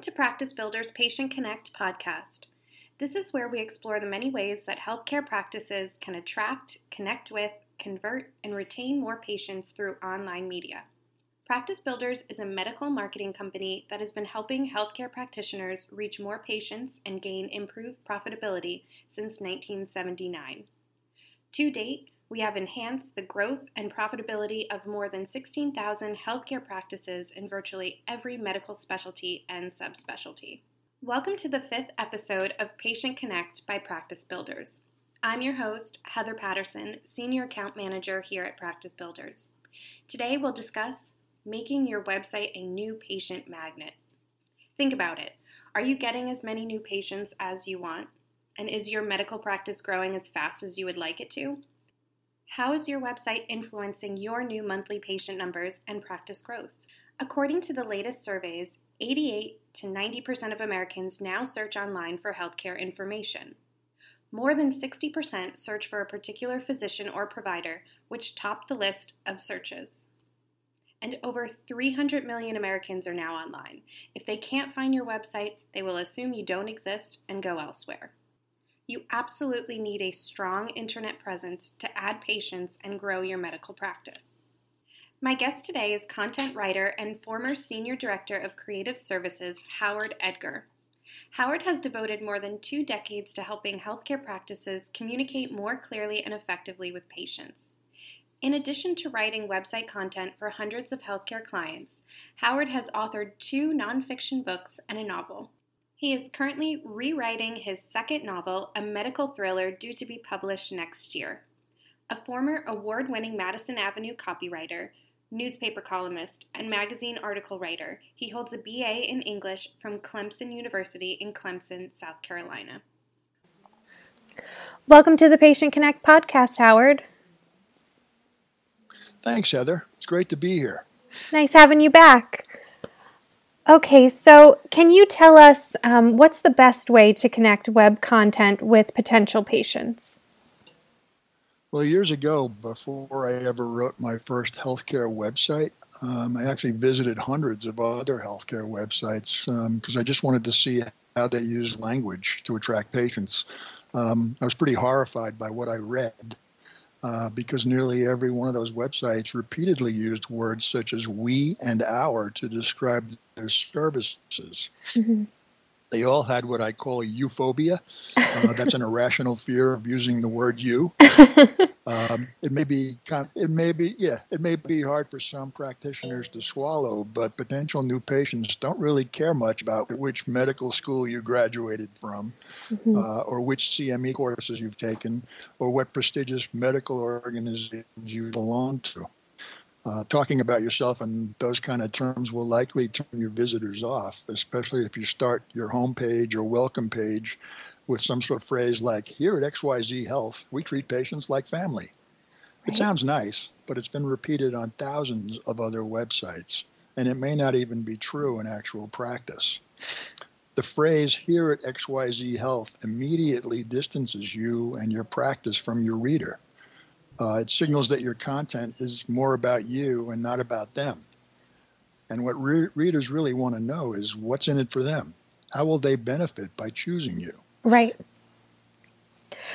to Practice Builders Patient Connect podcast. This is where we explore the many ways that healthcare practices can attract, connect with, convert, and retain more patients through online media. Practice Builders is a medical marketing company that has been helping healthcare practitioners reach more patients and gain improved profitability since 1979. To date, we have enhanced the growth and profitability of more than 16,000 healthcare practices in virtually every medical specialty and subspecialty. Welcome to the fifth episode of Patient Connect by Practice Builders. I'm your host, Heather Patterson, Senior Account Manager here at Practice Builders. Today we'll discuss making your website a new patient magnet. Think about it. Are you getting as many new patients as you want? And is your medical practice growing as fast as you would like it to? How is your website influencing your new monthly patient numbers and practice growth? According to the latest surveys, 88 to 90% of Americans now search online for healthcare information. More than 60% search for a particular physician or provider, which topped the list of searches. And over 300 million Americans are now online. If they can't find your website, they will assume you don't exist and go elsewhere. You absolutely need a strong internet presence to add patients and grow your medical practice. My guest today is content writer and former Senior Director of Creative Services, Howard Edgar. Howard has devoted more than two decades to helping healthcare practices communicate more clearly and effectively with patients. In addition to writing website content for hundreds of healthcare clients, Howard has authored two nonfiction books and a novel. He is currently rewriting his second novel, a medical thriller due to be published next year. A former award winning Madison Avenue copywriter, newspaper columnist, and magazine article writer, he holds a BA in English from Clemson University in Clemson, South Carolina. Welcome to the Patient Connect podcast, Howard. Thanks, Heather. It's great to be here. Nice having you back. Okay, so can you tell us um, what's the best way to connect web content with potential patients? Well, years ago, before I ever wrote my first healthcare website, um, I actually visited hundreds of other healthcare websites because um, I just wanted to see how they use language to attract patients. Um, I was pretty horrified by what I read uh, because nearly every one of those websites repeatedly used words such as we and our to describe their services. Mm-hmm. They all had what I call a euphobia. Uh, that's an irrational fear of using the word you. Um, it may be, it may be, yeah, it may be hard for some practitioners to swallow, but potential new patients don't really care much about which medical school you graduated from, mm-hmm. uh, or which CME courses you've taken, or what prestigious medical organizations you belong to. Uh, talking about yourself in those kind of terms will likely turn your visitors off, especially if you start your homepage or welcome page with some sort of phrase like, Here at XYZ Health, we treat patients like family. It sounds nice, but it's been repeated on thousands of other websites, and it may not even be true in actual practice. The phrase here at XYZ Health immediately distances you and your practice from your reader. Uh, it signals that your content is more about you and not about them. And what re- readers really want to know is what's in it for them? How will they benefit by choosing you? Right.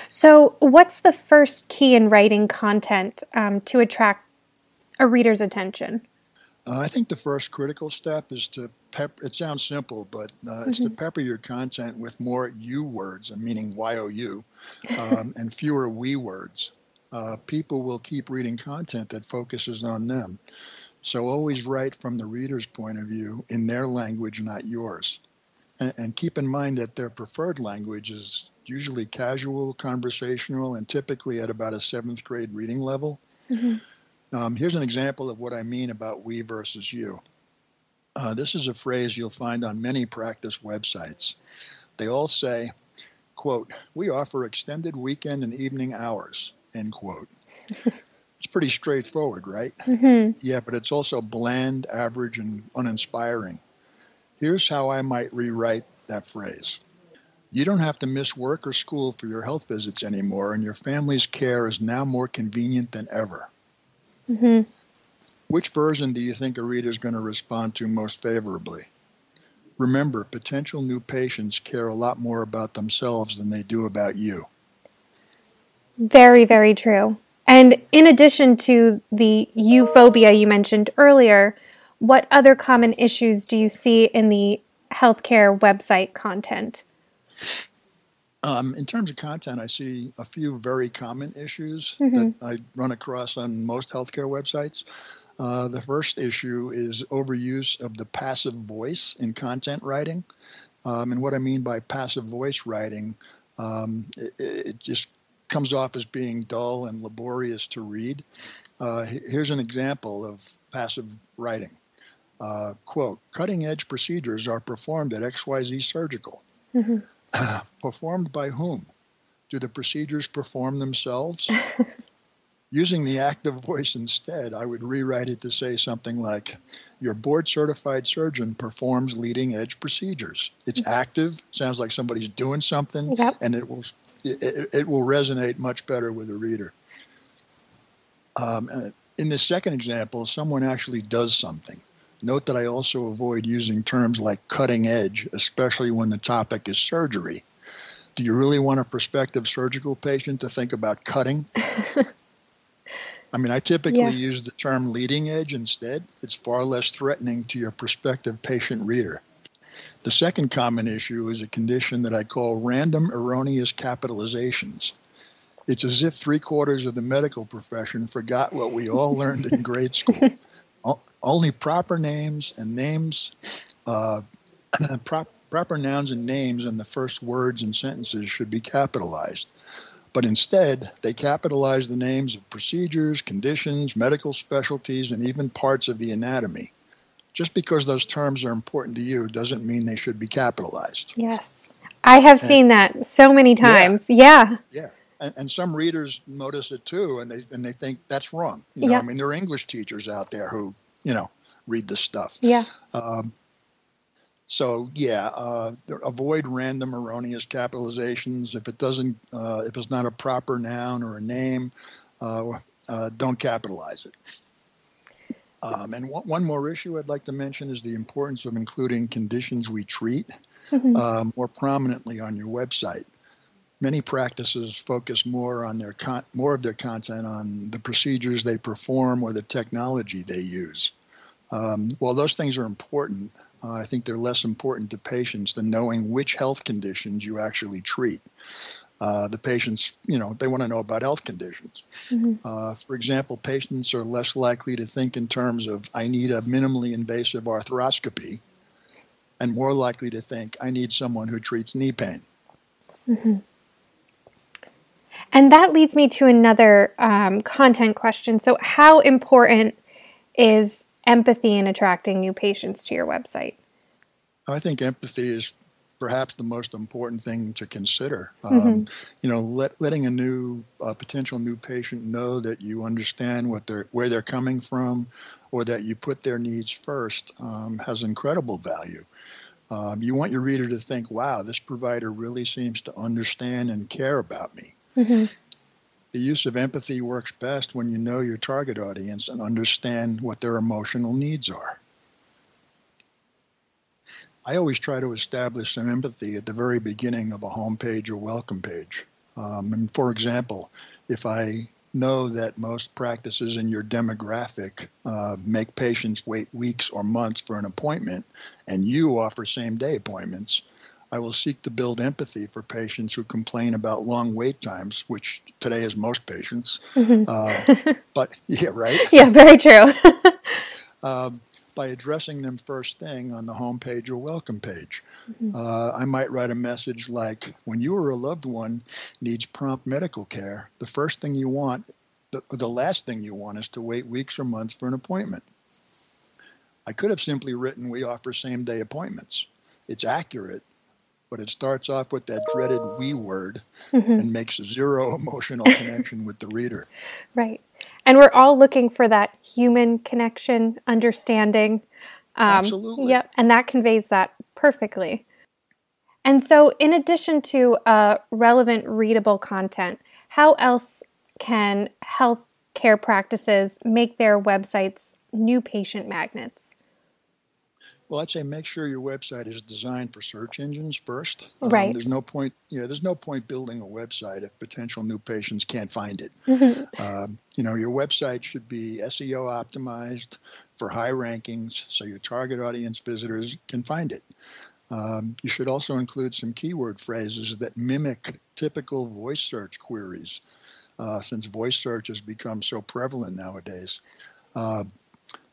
So, what's the first key in writing content um, to attract a reader's attention? Uh, I think the first critical step is to pep. It sounds simple, but uh, mm-hmm. it's to pepper your content with more "you" words, meaning Y-O-U, um, and fewer "we" words. Uh, people will keep reading content that focuses on them. So always write from the reader's point of view in their language, not yours. And, and keep in mind that their preferred language is usually casual, conversational, and typically at about a seventh grade reading level. Mm-hmm. Um, here's an example of what I mean about we versus you. Uh, this is a phrase you'll find on many practice websites. They all say, quote, we offer extended weekend and evening hours, end quote. it's pretty straightforward, right? Mm-hmm. Yeah, but it's also bland, average, and uninspiring. Here's how I might rewrite that phrase. You don't have to miss work or school for your health visits anymore, and your family's care is now more convenient than ever. Mm-hmm. Which version do you think a reader is going to respond to most favorably? remember, potential new patients care a lot more about themselves than they do about you. Very, very true. And in addition to the euphobia you mentioned earlier, what other common issues do you see in the healthcare website content? Um, in terms of content, I see a few very common issues mm-hmm. that I run across on most healthcare websites. Uh, the first issue is overuse of the passive voice in content writing. Um, and what I mean by passive voice writing, um, it, it, just comes off as being dull and laborious to read. Uh, here's an example of passive writing. Uh, quote, cutting edge procedures are performed at XYZ Surgical. Mm-hmm. performed by whom? Do the procedures perform themselves? Using the active voice instead, I would rewrite it to say something like, Your board certified surgeon performs leading edge procedures. It's mm-hmm. active, sounds like somebody's doing something, yep. and it will, it, it, will resonate much better with the reader. Um, in the second example, someone actually does something. Note that I also avoid using terms like cutting edge, especially when the topic is surgery. Do you really want a prospective surgical patient to think about cutting? I mean, I typically yeah. use the term leading edge instead. It's far less threatening to your prospective patient reader. The second common issue is a condition that I call random erroneous capitalizations. It's as if three quarters of the medical profession forgot what we all learned in grade school. Only proper names and names, uh, prop, proper nouns and names in the first words and sentences should be capitalized. But instead, they capitalize the names of procedures, conditions, medical specialties, and even parts of the anatomy. Just because those terms are important to you doesn't mean they should be capitalized. Yes. I have and, seen that so many times. Yeah. Yeah. yeah. And, and, some readers notice it too, and they and they think that's wrong. You know, yeah. I mean, there are English teachers out there who, you know, read this stuff. Yeah. Um, so yeah, uh, avoid random erroneous capitalizations. If it doesn't, uh, if it's not a proper noun or a name, uh, uh don't capitalize it. Um, and w- one more issue I'd like to mention is the importance of including conditions we treat mm-hmm. Um, more prominently on your website. Many practices focus more on their con- more of their content on the procedures they perform or the technology they use. Um, while those things are important, uh, I think they're less important to patients than knowing which health conditions you actually treat. Uh, the patients, you know, they want to know about health conditions. Mm-hmm. Uh, for example, patients are less likely to think in terms of, I need a minimally invasive arthroscopy, and more likely to think, I need someone who treats knee pain. Mm-hmm. And that leads me to another um, content question. So, how important is empathy in attracting new patients to your website? I think empathy is perhaps the most important thing to consider. Mm-hmm. Um, you know, let, letting a new uh, potential new patient know that you understand what they're where they're coming from, or that you put their needs first, um, has incredible value. Um, you want your reader to think, "Wow, this provider really seems to understand and care about me." Mm-hmm the use of empathy works best when you know your target audience and understand what their emotional needs are. I always try to establish some empathy at the very beginning of a homepage or welcome page. Um, and for example, if I know that most practices in your demographic uh, make patients wait weeks or months for an appointment, and you offer same day appointments, I will seek to build empathy for patients who complain about long wait times, which today is most patients. Mm-hmm. Uh, but yeah, right? Yeah, very true. um, by addressing them first thing on the home page or welcome page. Mm-hmm. Uh, I might write a message like, when you or a loved one needs prompt medical care, the first thing you want, the, the last thing you want is to wait weeks or months for an appointment. I could have simply written, we offer same day appointments. It's accurate, but it starts off with that dreaded we word mm-hmm. and makes zero emotional connection with the reader. Right. And we're all looking for that human connection, understanding. Um, Absolutely. Yep. And that conveys that perfectly. And so, in addition to uh, relevant, readable content, how else can healthcare practices make their websites new patient magnets? Well, I'd say make sure your website is designed for search engines first. Right. Um, there's no point, you know, there's no point building a website if potential new patients can't find it. Mm-hmm. Uh, you know, your website should be SEO optimized for high rankings so your target audience visitors can find it. Um, you should also include some keyword phrases that mimic typical voice search queries, uh, since voice search has become so prevalent nowadays. Uh,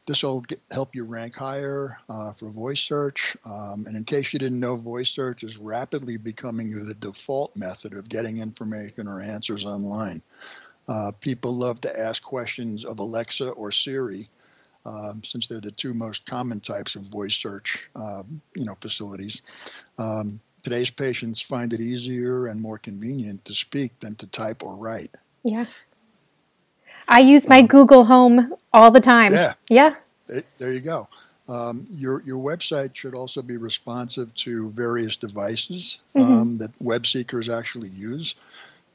this will help you rank higher uh, for voice search. Um, and in case you didn't know, voice search is rapidly becoming the default method of getting information or answers online. Uh, people love to ask questions of Alexa or Siri, um, since they're the two most common types of voice search, uh, you know, facilities. Um, today's patients find it easier and more convenient to speak than to type or write. Yeah. I use my Google Home all the time. Yeah. Yeah. There you go. Um, your your website should also be responsive to various devices Mm-hmm. um, that web seekers actually use.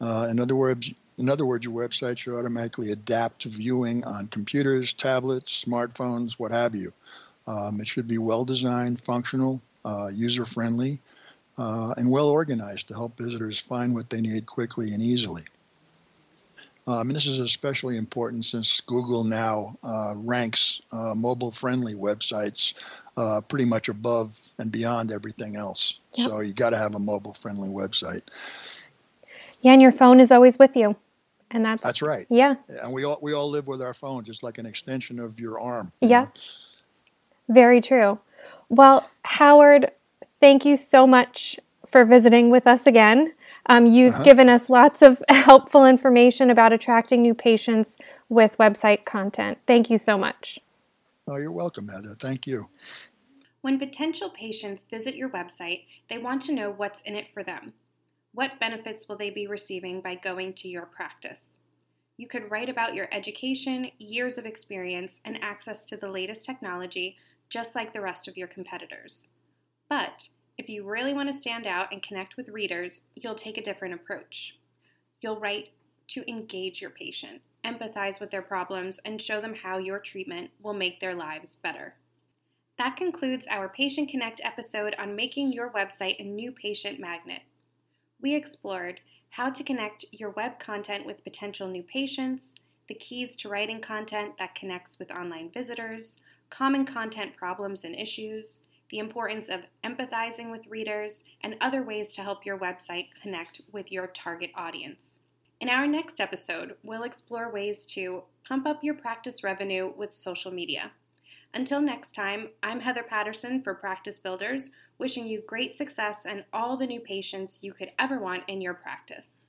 Uh, in other words, in other words, your website should automatically adapt to viewing on computers, tablets, smartphones, what have you. Um, it should be well designed, functional, uh, user friendly, uh, and well organized to help visitors find what they need quickly and easily. Um, and this is especially important since Google now uh, ranks uh, mobile friendly websites uh, pretty much above and beyond everything else. Yep. So you got to have a mobile friendly website. Yeah, and your phone is always with you. And that's That's right. Yeah. And we all, we all live with our phone, just like an extension of your arm. you Yeah. know? Very true. Well, Howard, thank you so much for visiting with us again. Um, you've Uh-huh. given us lots of helpful information about attracting new patients with website content. Thank you so much. Oh, you're welcome, Heather. Thank you. When potential patients visit your website, they want to know what's in it for them. What benefits will they be receiving by going to your practice? You could write about your education, years of experience, and access to the latest technology, just like the rest of your competitors. But if you really want to stand out and connect with readers, you'll take a different approach. You'll write to engage your patient, empathize with their problems, and show them how your treatment will make their lives better. That concludes our Patient Connect episode on making your website a new patient magnet. We explored how to connect your web content with potential new patients, the keys to writing content that connects with online visitors, common content problems and issues, the importance of empathizing with readers, and other ways to help your website connect with your target audience. In our next episode, we'll explore ways to pump up your practice revenue with social media. Until next time, I'm Heather Patterson for Practice Builders, wishing you great success and all the new patients you could ever want in your practice.